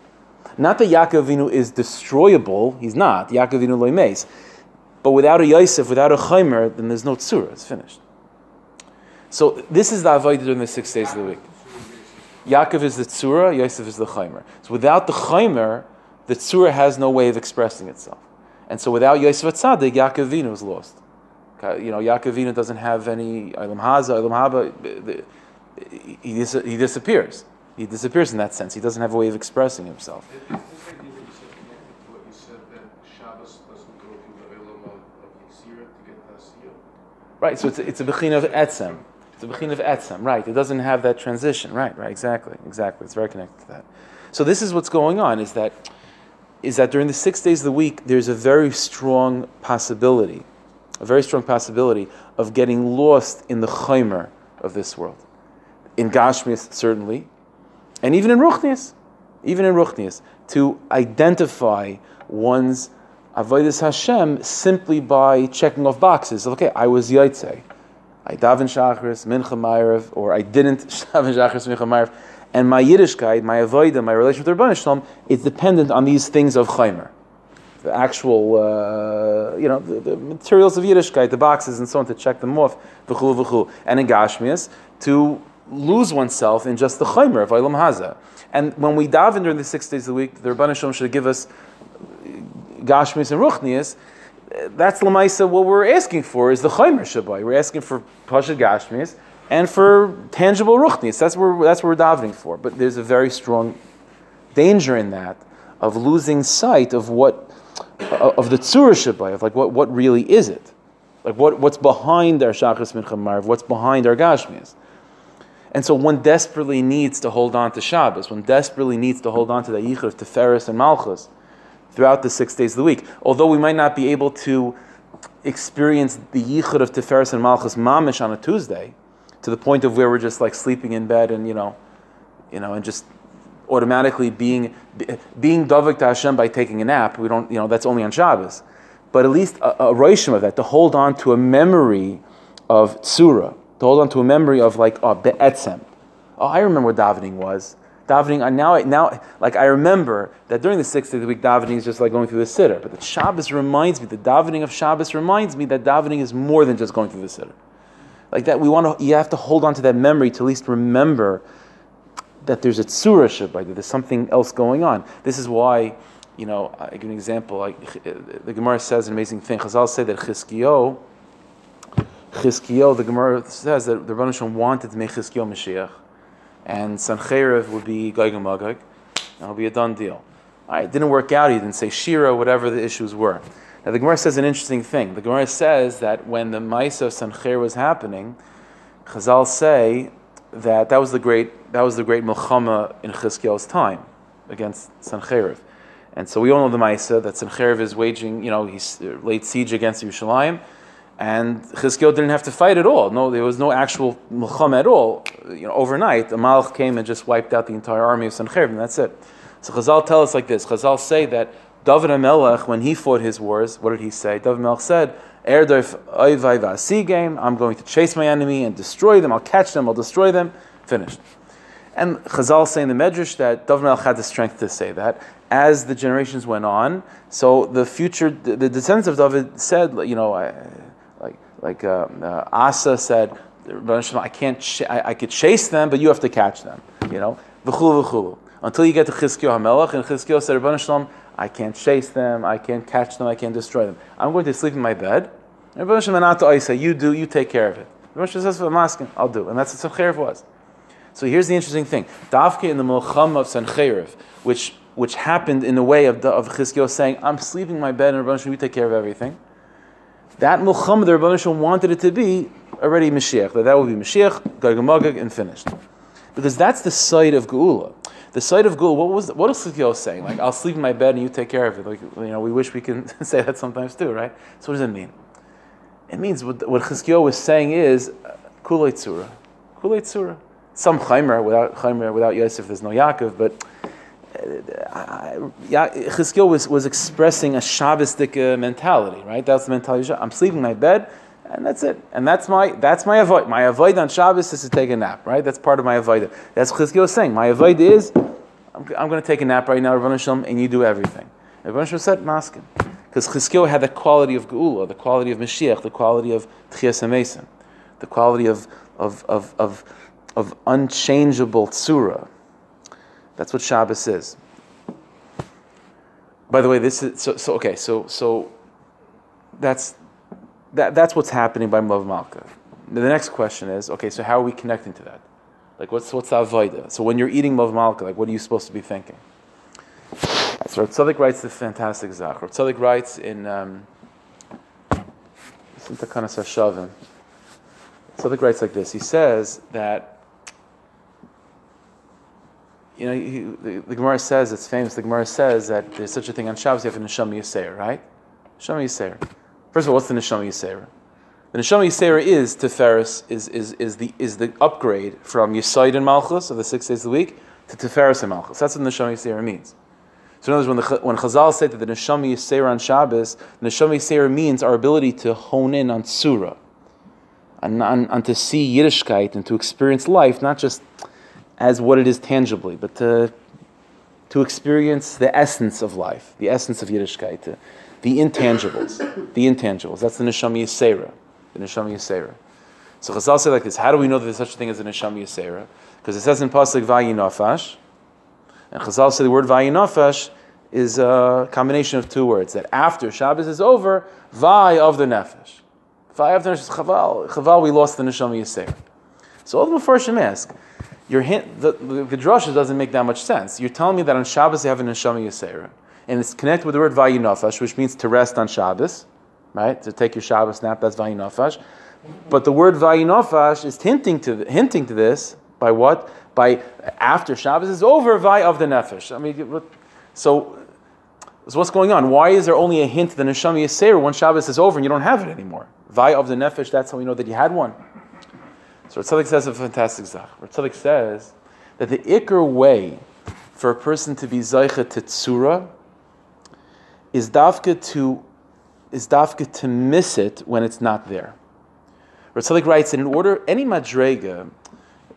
Not that Yaakov Avinu is destroyable. He's not. Yaakov Avinu loimes. But without a Yosef, without a Chaimer, then there's no tzura. It's finished. So this is the avodah during the six days of the week. Yaakov is the tzura, Yosef is the chaimer. So without the chaimer, the tzura has no way of expressing itself. And so without Yosef Atzadik, Yaakov Avinu is lost. You know, Yaakov Avinu doesn't have any Ilam Haza, Ilam Haba. He, dis- he disappears. He disappears in that sense. He doesn't have a way of expressing himself. Is this idea that you said connected to what you said that Shabbos doesn't go through the Olam of, of Yitzira to get the Asiyah? Right, so it's a, it's a bechin of etzem. It's a bechin of etzem, right. It doesn't have that transition. Right, right, exactly, exactly. It's very connected to that. So this is what's going on, is that is that during the six days of the week, there's a very strong possibility, a very strong possibility of getting lost in the chaimer of this world. In Gashmias, certainly, and even in Ruchnias, even in Ruchnias, to identify one's avodas Hashem simply by checking off boxes. Okay, I was Yaitse. I [LAUGHS] daven Shachris, Mincha Ma'ariv, or I didn't daven Shachris, Mincha Ma'ariv. And my Yiddishkeit, my avodah, my relation with the Rebbeinu Shalom, is dependent on these things of Chaimer. Actual, uh, you know, the, the, materials of Yiddishkeit, the boxes and so on, to check them off, v'chul v'chul. And in Gashmias, to lose oneself in just the chaymer of Eilam Haza. And when we daven during the six days of the week, the Rabban Hashem should give us Gashmias and Ruchnias. That's Lamaisa, what we're asking for is the chaymer Shabbai. We're asking for Pashad Gashmias and for tangible Ruchnias. That's, where, that's what we're davening for. But there's a very strong danger in that of losing sight of what of the tzura of like what, what really is it, like what, what's behind our shachas mincha marv, what's behind our gashmias. And so one desperately needs to hold on to Shabbos. One desperately needs to hold on to the yichud of Teferis and Malchus throughout the six days of the week. Although we might not be able to experience the yichud of Teferis and Malchus mamish on a Tuesday, to the point of where we're just like sleeping in bed and you know, you know, and just automatically being being davik to Hashem by taking a nap. We don't, you know, that's only on Shabbos. But at least a, a roishim of that, to hold on to a memory of tsura, to hold on to a memory of like oh, be'etzem. Oh, I remember what davening was. Davening, now, now, like I remember that during the sixth day of the week, davening is just like going through the siddur. But the Shabbos reminds me, the davening of Shabbos reminds me that davening is more than just going through the siddur. Like that, we want to, you have to hold on to that memory to at least remember that there's a tzura shabbat, there's something else going on. This is why, you know, I give an example. Like uh, the Gemara says an amazing thing. Chazal say that Chizkiyo, Chizkiyo, the Gemara says that the Rebbeinu wanted to make Chizkiyo Mashiach, and Sancheiriv would be Gog and Magog, and it'll be a done deal. All right, it didn't work out. He didn't say Shira, whatever the issues were. Now the Gemara says an interesting thing. The Gemara says that when the Maisa of Sancheir was happening, Chazal say that that was the great that was the great milchama in Chizkiel's time against Sancheriv. And so we all know the Maisa that Sancheriv is waging, you know, he's uh, laid siege against Yerushalayim, and Chizkiel didn't have to fight at all. No, there was no actual milchama at all. You know, overnight, the Malach came and just wiped out the entire army of Sancheriv, and that's it. So Chazal tell us like this. Chazal say that David HaMelech, when he fought his wars, what did he say? David HaMelech said, game. I'm going to chase my enemy and destroy them. I'll catch them. I'll destroy them. Finished. And Chazal say in the Medrash that David had the strength to say that. As the generations went on, so the future, the, the descendants of David said, you know, I, like like uh, uh, Asa said, I can't, ch- I, I, could chase them, but you have to catch them. You know, v'chulu v'chulu. Until you get to Chizkiah HaMelech, and Chizkiah said, Rabban Shalom, I can't chase them, I can't catch them, I can't destroy them. I'm going to sleep in my bed. And Rabban Shalom, you do, you take care of it. Rabban Shalom says, I'm asking, I'll do. And that's what Sancheiriv was. So here's the interesting thing. Davke in the Mulcham of Sancheiriv, which which happened in the way of, of saying, I'm sleeping in my bed and Rabban Shalom, you take care of everything. That Mulcham, the Rabban Shalom wanted it to be already Mashiach, that that would be Mashiach, Gog and and finished. Because that's the site of Geula. The site of Gul, what was what is Chizkiyahu saying? Like, I'll sleep in my bed and you take care of it. Like, you know, we wish we can [LAUGHS] say that sometimes too, right? So what does it mean? It means what, what Chizkiyahu was saying is uh, Kulei Tzura. Kulei Tzura. Some Chaimer, without Chaimer, without Yosef, there's no Yaakov, but Chizkiyahu uh, was, was expressing a Shabbosdik uh, mentality, right? That's the mentality. I'm sleeping in my bed and that's it. And that's my that's my avoid. My avoid on Shabbos is to take a nap, right? That's part of my avoid. That's Chizkiyahu was saying. My avoid is I'm, I'm going to take a nap right now, Rabban Shalom, and you do everything. Rabban Shalom said, Maskin. Because Chizkiyahu had the quality of Geula, the quality of Mashiach, the quality of Tchias the quality of, of, of, of, of unchangeable Tzura. That's what Shabbos is. By the way, this is so, so okay, so so that's that, that's what's happening by Mav Malka. The next question is, okay, so how are we connecting to that? Like, what's what's avodah? So when you're eating Mav Malka, like, what are you supposed to be thinking? So Tzaddik writes the fantastic Zach. Tzaddik writes in um, Takanas Hashavin. Tzaddik writes like this. He says that you know, he, the, the, Gemara says, it's famous, the Gemara says that there's such a thing on Shabbos, you have a Neshama Yisera, right? Neshama Yisera. First of all, what's the Neshama Yisera? The Neshama Yisera is Tiferes, is, is, is, the, is the upgrade from Yisaid and Malchus of the six days of the week to Tiferes and Malchus. That's what the Neshama Yisera means. So in other words, when, the, when Chazal said that the Neshama Yisera on Shabbos, Neshama Yisera means our ability to hone in on Surah, and, on, on to see Yiddishkeit and to experience life, not just as what it is tangibly, but to to experience the essence of life, the essence of Yiddishkeit, the intangibles, the intangibles. That's the neshama yisera, the neshama yisera. So Chazal say like this: How do we know that there's such a thing as a neshama yisera? Because it says in pasuk vayinafash, and Chazal say the word vayinafash is a combination of two words. That after Shabbos is over, vay of the nefesh, vay of the nefesh chaval. Chaval, we lost the neshama yisera. So all the Mepharshim ask, your hint, the, the, the drasha doesn't make that much sense. You're telling me that on Shabbos you have an neshama yisera, and it's connected with the word vayinafash, which means to rest on Shabbos, right? To take your Shabbos nap, that's vayinafash. But the word vayinafash is hinting to hinting to this by what? By after Shabbos is over, vay of the nefesh. I mean, so. So what's going on? Why is there only a hint that neshama yisera when Shabbos is over and you don't have it anymore? Vay of the nefesh. That's how we know that you had one. So Reb Tzadok says a fantastic zach. Reb Tzadok says that the ikar way for a person to be zaycha to tzura is dafka to is dafka to miss it when it's not there. Reb Tzadok writes in order any madrega,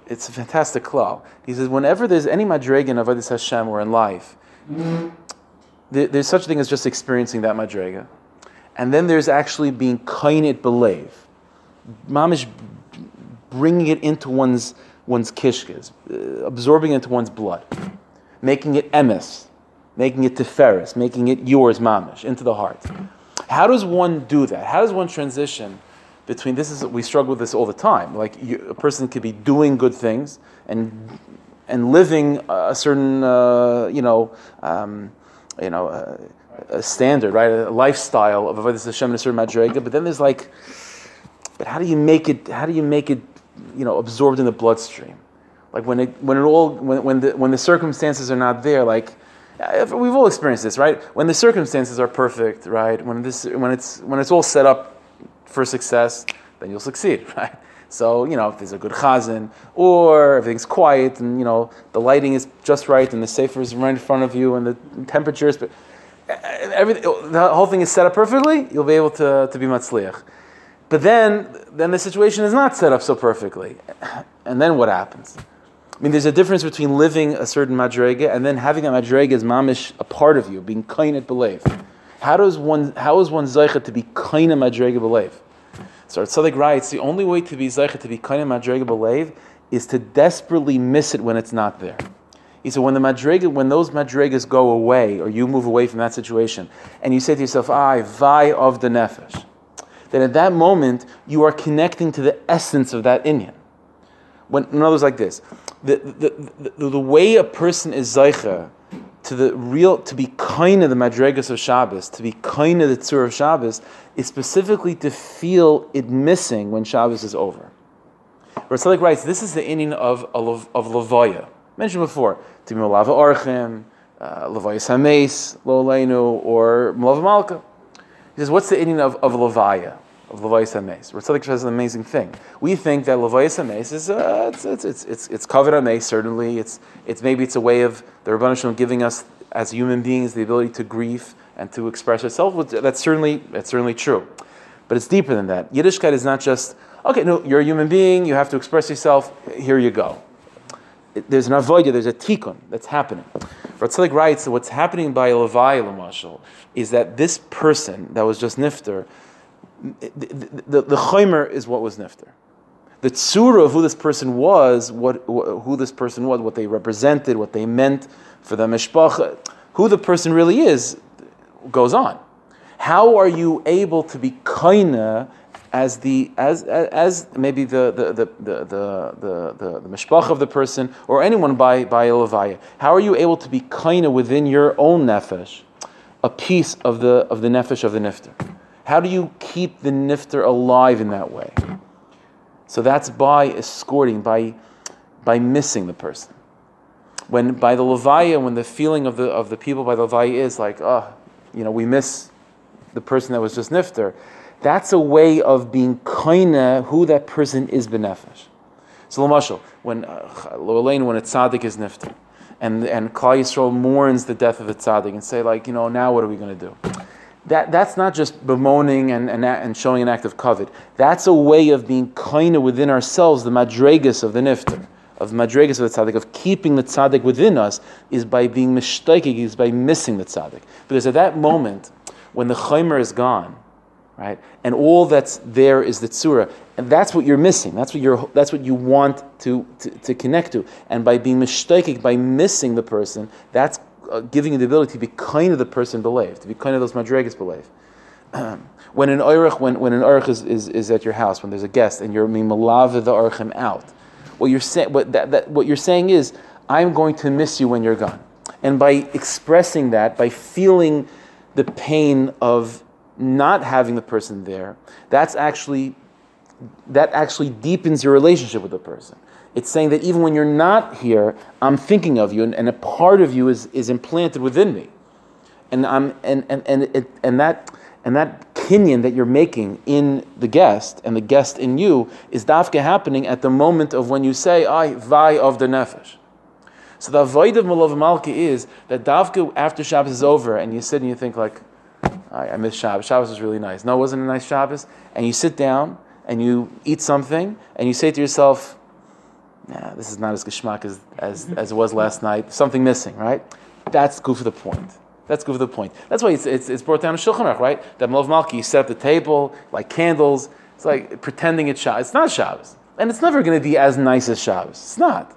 it's a fantastic klal. He says whenever there's any madrega in avodas Hashem or in life, there's such a thing as just experiencing that madrega, and then there's actually being kainit believe, mamish bringing it into one's one's kishkas, uh, absorbing it into one's blood, making it emes, making it Tiferes, making it yours, mamish, into the heart. How does one do that? How does one transition between this? Is we struggle with this all the time. Like you, a person could be doing good things and and living a certain, uh, you know, um, you know. Uh, a standard, right? A lifestyle of avodas Hashem and a certain madrega, but then there's like, but how do you make it? How do you make it you know, absorbed in the bloodstream. Like when it, when it all, when, when, the, when the circumstances are not there, like, eh, we've all experienced this, right? When the circumstances are perfect, right? When, this, when, it's, when it's all set up for success, then you'll succeed, [LAUGHS] right? So, you know, if there's a good chazan, or everything's quiet, and, you know, the lighting is just right, and the sefer is right in front of you, and the temperature is, but eh, eh, everything, the whole thing is set up perfectly, you'll be able to, to be matzliach. But then, then the situation is not set up so perfectly. And then what happens? I mean, there's a difference between living a certain madrega and then having a madrega as mamish a part of you, being kain at belief. How does one, how is one zeicha to be kain madrega belief? So Tzaddik writes, the only way to be zeicha to be kain madrega belief is to desperately miss it when it's not there. He said, when the madriga, when those madrigas go away, or you move away from that situation, and you say to yourself, I vai of the nefesh, then at that moment you are connecting to the essence of that inyan. When, in other words, like this, the, the, the, the way a person is zaycha to the real, to be kind of the madregas of Shabbos, to be kind of the tzur of Shabbos, is specifically to feel it missing when Shabbos is over. Reb Tzadok writes, this is the inyan of, of, of Levaya. Mentioned before, to be Malava Archim, uh, Levaya Sames, Lo Leinu, or Malava Malka. He says, what's the inyan of, of Levaya, of Levayis HaMeis? Reb Tzadok says an amazing thing. We think that Levayis HaMeis is, uh, it's, it's, it's, it's, it's covered certainly. It's, it's, maybe it's a way of the Shalom giving us, as human beings, the ability to grieve and to express ourselves. That's certainly, that's certainly true. But it's deeper than that. Yiddishkeit is not just, okay, no, you're a human being, you have to express yourself, here you go. There's an avodah, there's a tikkun that's happening. Reb Tzadok writes that what's happening by Levi Lamashal is that this person that was just nifter, the, the, is what was nifter. The tzura of who this person was, what, who this person was, what they represented, what they meant for the mishpacha, who the person really is, goes on. How are you able to be kaina as the as as maybe the the the the the the, the, of the person or anyone by by a levaya. How are you able to be kaina within your own nefesh, a piece of the of the nefesh of the nifter? How do you keep the nifter alive in that way? So that's by escorting, by by missing the person. When by the levaya, when the feeling of the of the people by the levaya is like, oh, you know, we miss the person that was just nifter that's a way of being koine who that person is benefesh. So Lamashal, when uh, when a tzaddik is nifter, and and Klal Yisrael mourns the death of a tzaddik and say like, you know, now what are we going to do? That, that's not just bemoaning and, and, and showing an act of covet. That's a way of being kind within ourselves, the madregas of the nifter, of madregas of the tzaddik, of keeping the tzaddik within us, is by being mishtaikik, is by missing the tzaddik. Because at that moment, when the chaymer is gone, right, and all that's there is the tzura, and that's what you're missing. That's what you're. That's what you want to, to, to connect to. And by being mishtaikik, by missing the person, that's uh, giving you the ability to be kind of the person believed, to be kind of those madregas believed. [CLEARS THROAT] when an oirich, when, when an oirich is, is, is at your house, when there's a guest, and you're mimalava the oirichim out, what you're saying, what that, that, what you're saying is, I'm going to miss you when you're gone. And by expressing that, by feeling the pain of not having the person there, that's actually that actually deepens your relationship with the person. It's saying that even when you're not here, I'm thinking of you, and, and a part of you is, is implanted within me. And, I'm, and, and, and, it, and, that, and that kinyan that you're making in the guest and the guest in you is dafka happening at the moment of when you say, I vai of the nefesh. So the avoid of Malov Malki is that dafka after Shabbos is over and you sit and you think like, I, I miss Shabbos. Shabbos was really nice. No, it wasn't a nice Shabbos. And you sit down and you eat something and you say to yourself, nah, this is not as geschmack as, as, as it was last night. Something missing, right? That's good for the point. That's good for the point. That's why it's, it's, it's brought down to Shulchan Aruch, right? That Malov Malki, you set up the table, like candles. It's like pretending it's Shabbos. It's not Shabbos. And it's never going to be as nice as Shabbos. It's not.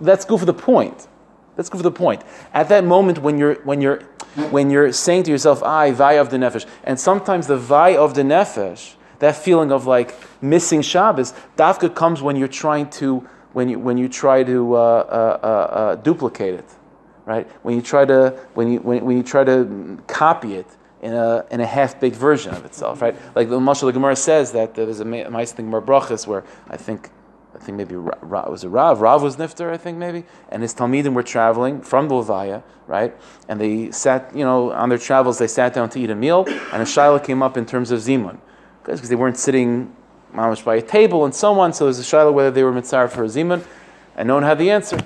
That's good for the point. That's good for the point. At that moment when you're, when you're, when you're saying to yourself, I, vai of the nefesh, and sometimes the vai of the nefesh, that feeling of like missing Shabbos, dafka comes when you're trying to when you when you try to uh, uh, uh, uh, duplicate it, right? When you try to when you when, when you try to copy it in a in a half baked version of itself, right? Like the Mashal Gemara says that there's a nice thing Gemara Brachas where I think. I think maybe Rav, was a Rav. Rav was Nifter, I think maybe, and his Talmidim were traveling from Bolvaya, right? And they sat, you know, on their travels, they sat down to eat a meal, and a shaila came up in terms of Zimun because they weren't sitting mamish by a table and so on. So there's a shiloh whether they were mitzvah for a zimun, and no one had the answer.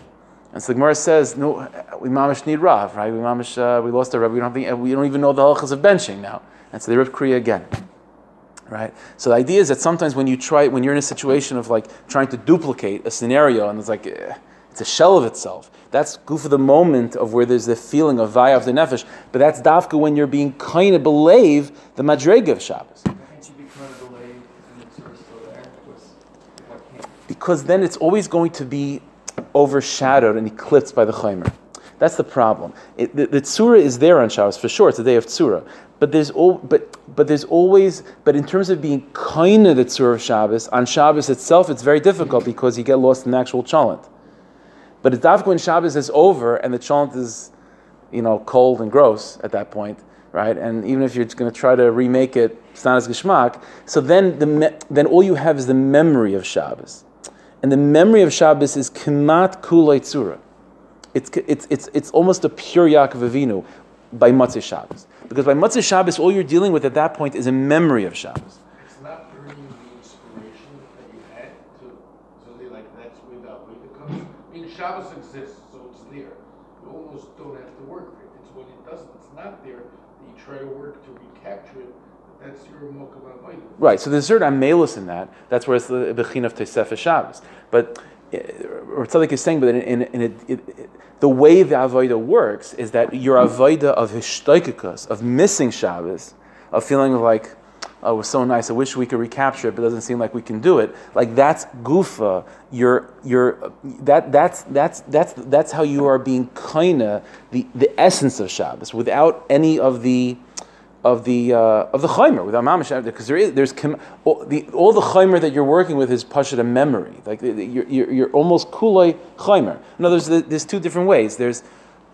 And so the Gemara says, no, we mamash need rav, right? We mamash, uh, we lost our rav. We don't have the, we don't even know the halachas of benching now. And so they ripped kriya again. Right? So the idea is that sometimes when you try, when you're in a situation of like trying to duplicate a scenario and it's like, eh, it's a shell of itself. That's good for the moment of where there's the feeling of vaya of the nefesh, but that's dafka when you're being kind of believe the madrega of Shabbos. because then it's always going to be overshadowed and eclipsed by the Chaimer. That's the problem. It, the, the tzura is there on Shabbos for sure. It's a day of tzura, but there's all, but but there's always but in terms of being kind of the tzura of Shabbos on Shabbos itself, it's very difficult because you get lost in the actual chalent. But it's dafka when Shabbos is over and the chalent is, you know, cold and gross at that point, right? And even if you're going to try to remake it, it's not as geschmack. So then the then all you have is the memory of Shabbos. And the memory of Shabbos is Kemat Kulay Tzura. It's, it's, it's, it's almost a pure Yaakov Avinu by Motzei Shabbos. Because by Motzei Shabbos, all you're dealing with at that point is a memory of Shabbos. It's not earning the inspiration that you had to, so they like that's where the way comes. I mean, Shabbos exists, so it's there. You almost don't have to work for it. It's when it doesn't, it's not there, that you try to work to recapture it that's your Right. So there's certain amelus in that. That's where it's the bechin of Tesef Shabbos. But eh, or Tzaddik is saying, but in, in, in it, it, the way the avodah works is that your avodah of hishtoikikus, of missing Shabbos, of feeling like, oh, it was so nice. I wish we could recapture it, but it doesn't seem like we can do it. Like that's gufa. You're, you're, that, that's, that's, that's, that's how you are being kinda the, the essence of Shabbos without any of the of the uh, of the chaimer without mamash because there is there's all the, all the chaimer that you're working with is pashat a memory like you're, you're, you're almost kulay chaimer. No, there's there's two different ways. There's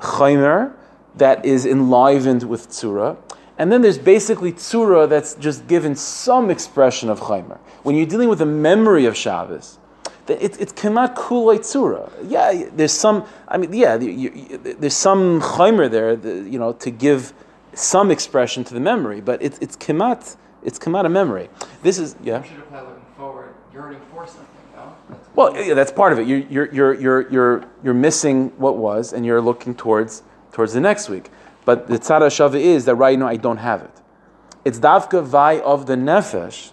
chaimer that is enlivened with tzura, and then there's basically tzura that's just given some expression of chaimer. When you're dealing with the memory of Shabbos, it, it's kemat kulay tzura. Yeah, there's some. I mean, yeah, you, you, there's some chaimer there, the, you know, to give some expression to the memory, but it's it's kemat it's kemat a memory. This is yeah. You should have looking forward, yearning for something. No? That's well, yeah, that's part of it. You're you're you're you're you're you're missing what was, and you're looking towards towards the next week. But the tzara shava is that right now I don't have it. It's davka vai of the nefesh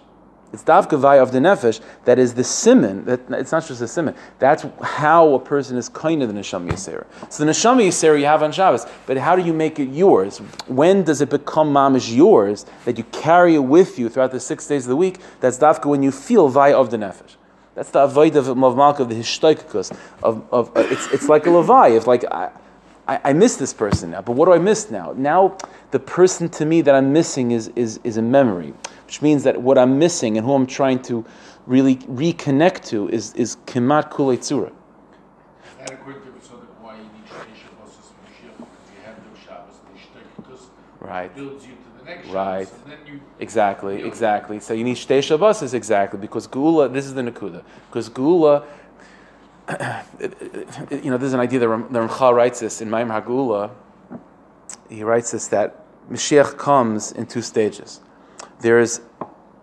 It's Davka Vaya of the Nefesh that is the simon. That it's not just a simon. That's how a person is kind of the Neshama Yisera. So the Neshama Yisera you have on Shabbos, but how do you make it yours? When does it become mamish yours that you carry it with you throughout the six days of the week? That's Davka when you feel Vaya of the Nefesh. That's the avoid of Mav of the Hishtoikus. Of, of, uh, it's, it's like a Levi. If like, I, I, I miss this person now, but what do I miss now? Now, the person to me that I'm missing is, is, is a memory, which means that what I'm missing and who I'm trying to really reconnect to is, is Kemat Kulei Tzura. That according to Reb Tzadok, why you need Shnei Shabbos as Mashiach, because you have no Shabbos, the Ishtek, Right. builds you to the next Right. Shabbos, and then you Exactly, exactly. So you need Shtei Shabbos is exactly because Geula. This is the Nakuda because Geula. [CLEARS THROAT] you know, there's an idea that Ram- the Ramchal writes this in Maamar HaGeula. He writes this that Mashiach comes in two stages. There is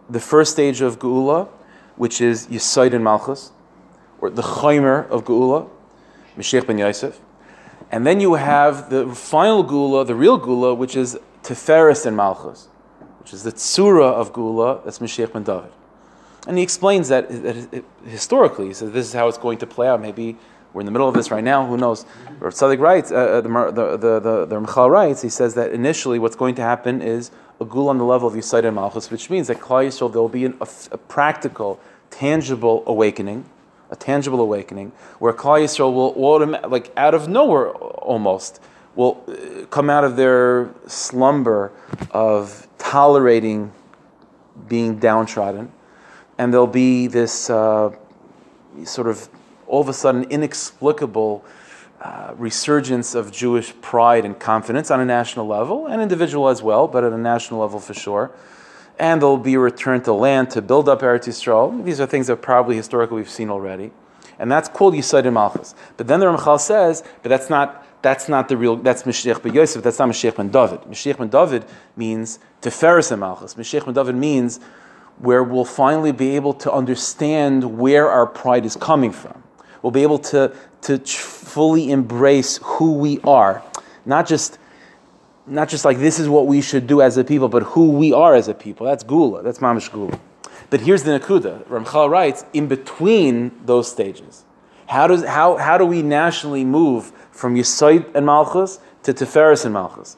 the first stage of Geula, which is Yisoid and Malchus, or the Chaimer of Geula, Mashiach ben Yosef. And then you have the final Geula, the real Geula, which is Tiferes and Malchus, which is the Tzura of Geula, that's Mashiach ben David. And he explains that, that historically, he says this is how it's going to play out. Maybe we're in the middle of this right now, who knows? Rav Tzadik writes, uh, uh, the, the, the, the, the Ramchal writes, he says that initially what's going to happen is a Geula on the level of and Malchus, which means that Klal Yisrael, there will be an, a, a practical, tangible awakening, a tangible awakening, where Klal Yisrael will, like out of nowhere almost, will uh, come out of their slumber of tolerating being downtrodden, and there'll be this uh, sort of all of a sudden inexplicable uh, resurgence of Jewish pride and confidence on a national level and individual as well, but at a national level for sure. And there'll be a return to land to build up Eretz Yisrael. These are things that probably historically we've seen already. And that's called Yisaid and Malchus. But then the Ramchal says, but that's not that's not the real, that's Mashiach ben Yosef, that's not Mashiach ben David. Mashiach ben David means Tiferes and Malchus. Mashiach ben David means where we'll finally be able to understand where our pride is coming from. We'll be able to, to fully embrace who we are, not just, not just like this is what we should do as a people, but who we are as a people. That's Geula, that's Mamish Geula. But here's the Nakuda. Ramchal writes, in between those stages, how, does, how, how do we nationally move from Yisoid and Malchus to Tiferes and Malchus?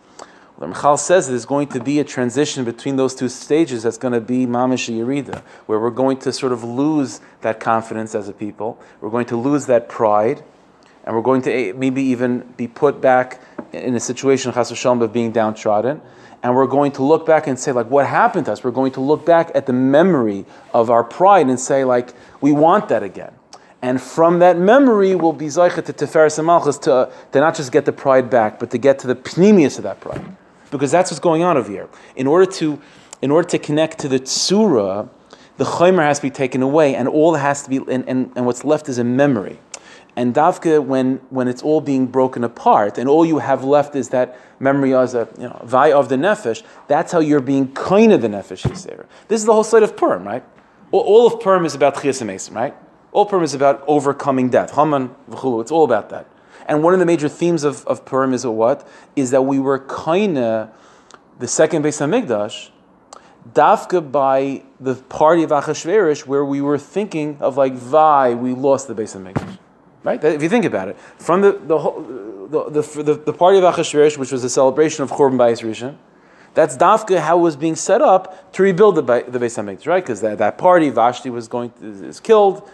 The Ramchal says there's going to be a transition between those two stages that's going to be mamish yerida, where we're going to sort of lose that confidence as a people. We're going to lose that pride, and we're going to eh, maybe even be put back in a situation chas of being downtrodden. And we're going to look back and say, like, what happened to us? We're going to look back at the memory of our pride and say, like, we want that again. And from that memory, we'll be zeichet to Tiferes and Malchus to, to not just get the pride back, but to get to the pneumius of that pride because that's what's going on over here. In order to, in order to connect to the tsura, the chaymer has to be taken away, and all has to be, and, and, and what's left is a memory. And davka, when, when it's all being broken apart, and all you have left is that memory as a you know, vaya of the nefesh, that's how you're being kind of the nefesh yisera. This is the whole side of Purim, right? All, of Purim is about chiyas right? All Purim is about overcoming death. Haman v'chulu, it's all about that. And one of the major themes of, of Purim is what? Is that we were kinda the second Beis Hamikdash, dafka by the party of Achashverosh, where we were thinking of like, vai, we lost the Beis Hamikdash. Right? If you think about it, from the the whole, the, the, the, the party of Achashverosh, which was a celebration of Churban Bayis Rishon, that's dafka how it was being set up to rebuild the, the Beis Hamikdash, right? Because that, that party, Vashti was going to, is killed,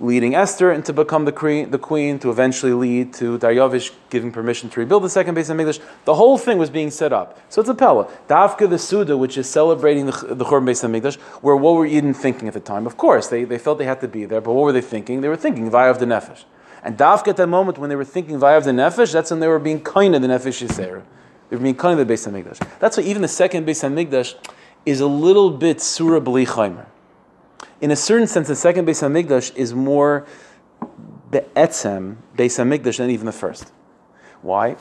leading Esther and to become the queen, the queen, to eventually lead to Daryavish giving permission to rebuild the second Beis Hamikdash. The whole thing was being set up. So it's a pella. Dafka the Suda, which is celebrating the, the Churban Beis Hamikdash, where what were Yidden thinking at the time? Of course, they, they felt they had to be there, but what were they thinking? They were thinking Vaya of the Nefesh. And Dafka at that moment when they were thinking Vaya of the Nefesh, that's when they were being kind of the Nefesh Yisera. They were being kind of the Beis Hamikdash. That's why even the second Beis Hamikdash is a little bit Surah B'li Chaimer in a certain sense, the second Beis Hamikdash is more be'etzem Beis Hamikdash than even the first. Why?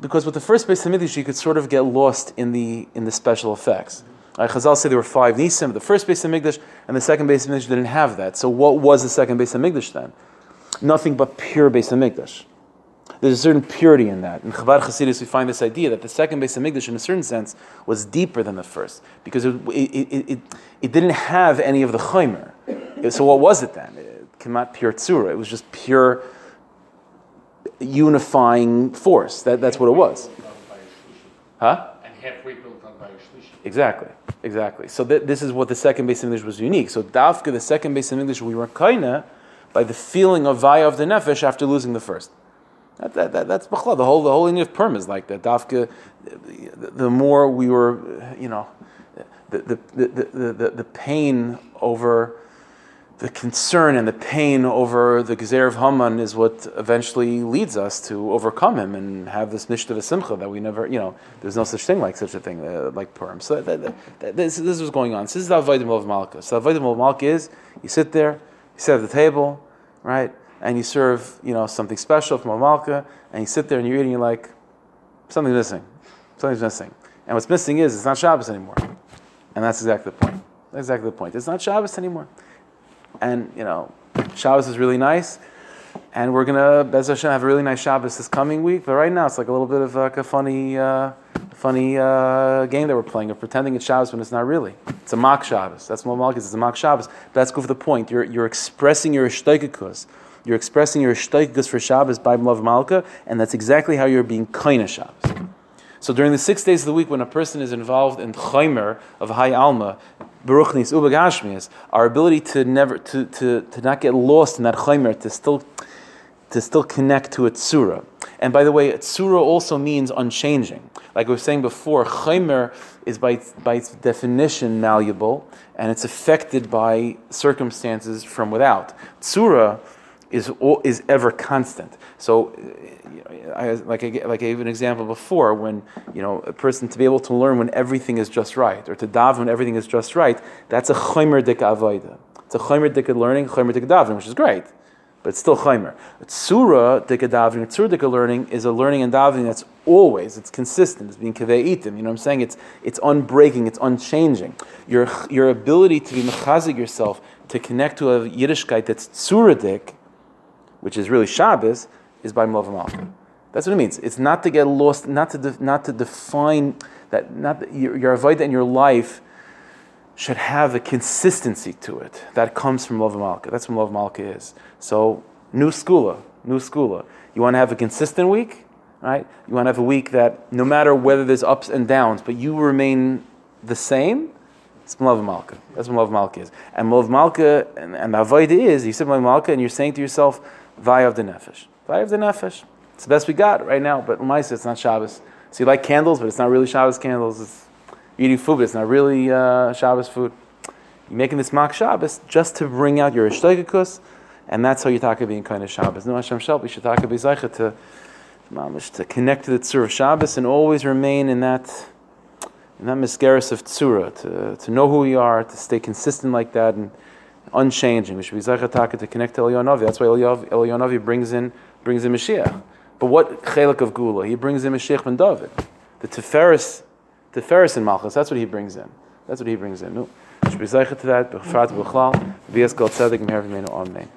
Because with the first Beis Hamikdash, you could sort of get lost in the in the special effects. Like Chazal say there were five nisim. The first Beis Hamikdash and the second Beis Hamikdash didn't have that. So what was the second Beis Hamikdash then? Nothing but pure Beis Hamikdash. There's a certain purity in that. In Chabad Hasidus, we find this idea that the second Beis Hamikdash, in a certain sense, was deeper than the first because it, it, it, it, it didn't have any of the chaymer. So what was it then? It came out pure tzura. It was just pure unifying force. That, that's what it was. Built on by a shlishi. Huh? And half rebuilt on by shlishi. Exactly, exactly. So th- this is what the second Beis Hamikdash was unique. So Dafka, the second Beis Hamikdash, we were kaina by the feeling of vaya of the nefesh after losing the first. That, that, that, that's bachla. The whole the whole of perm is like that. Dafka, the, the more we were, you know, the the, the, the, the, the pain over the concern and the pain over the Gezer of Haman is what eventually leads us to overcome him and have this Mishnah Simcha that we never, you know, there's no such thing like such a thing uh, like Purim. So that, that, that, this, this is what's going on. So this is the Avodim of Malka. So the Avodim of Malka is you sit there, you sit at the table, right, and you serve, you know, something special from Malka, and you sit there and you're eating, you're like, something's missing. Something's missing. And what's missing is it's not Shabbos anymore. And that's exactly the point. That's exactly the point. It's not Shabbos anymore and you know, Shabbos is really nice, and we're gonna Bez Hashem have a really nice Shabbos this coming week. But right now, it's like a little bit of like a funny, uh, funny uh, game that we're playing of pretending it's Shabbos when it's not really. It's a mock Shabbos. That's what Malk is. It's a mock Shabbos. But that's good for the point. You're you're expressing your ishtoikikus. You're expressing your ishtoikikus for Shabbos by Love Malka, and that's exactly how you're being kaina Shabbos. So during the six days of the week, when a person is involved in chaymer of high alma, beruchnis ubagashmias, our ability to never to, to, to not get lost in that chaymer, to still to still connect to a tsura. And by the way, tsura also means unchanging. Like we were saying before, chaymer is by by its definition malleable, and it's affected by circumstances from without. Tsura is is ever constant. So, uh, I, like I, like I gave an example before, when you know a person to be able to learn when everything is just right, or to daven when everything is just right, that's a chaymer dik avoida. It's a chaymer dik learning, chaymer dik davening, which is great, but it's still chaymer. Tsura dik davening, tsura dik learning is a learning and davening that's always, it's consistent, it's being kaveitim. You know what I'm saying? It's it's unbreaking, it's unchanging. Your your ability to be mechazik yourself to connect to a Yiddishkeit that's tsura dik which is really Shabbos, is by Mlav Malka. That's what it means. It's not to get lost, not to de- not to define that not your, your in your life should have a consistency to it that comes from Love Malka. That's what Love Malka is. So new skula, new skula. You want to have a consistent week, right? You want to have a week that no matter whether there's ups and downs, but you remain the same. It's Malav Malka. That's what Malav Malka is. And Malav Malka, and, and the Avodah is, you said Malav Malka, and you're saying to yourself, Vaya of the Nefesh. Vaya of the Nefesh. It's the best we got right now, but Lamaisa, it's not Shabbos. So you like candles, but it's not really Shabbos candles. It's eating food, but it's not really uh, Shabbos food. You're making this mock Shabbos just to bring out your Ishtoikikus, and that's how you talk about being kind of Shabbos. No Hashem you should talk about to, mamish, to connect to the Tzur of Shabbos and always remain in that in that misgaris of tzura, to, to know who we are, to stay consistent like that and unchanging. We should be zachataka to connect to Eliyahu Hanavi. That's why Eliyahu Hanavi brings in brings in Mashiach. But what chelik of Geula? He brings in Mashiach ben David, the Tiferes, Tiferes in Malchus. That's what he brings in. That's what he brings in. We should be zachat to that. B'chfrat b'chlal. V'yes kol tzedek m'her v'meinu. Amen.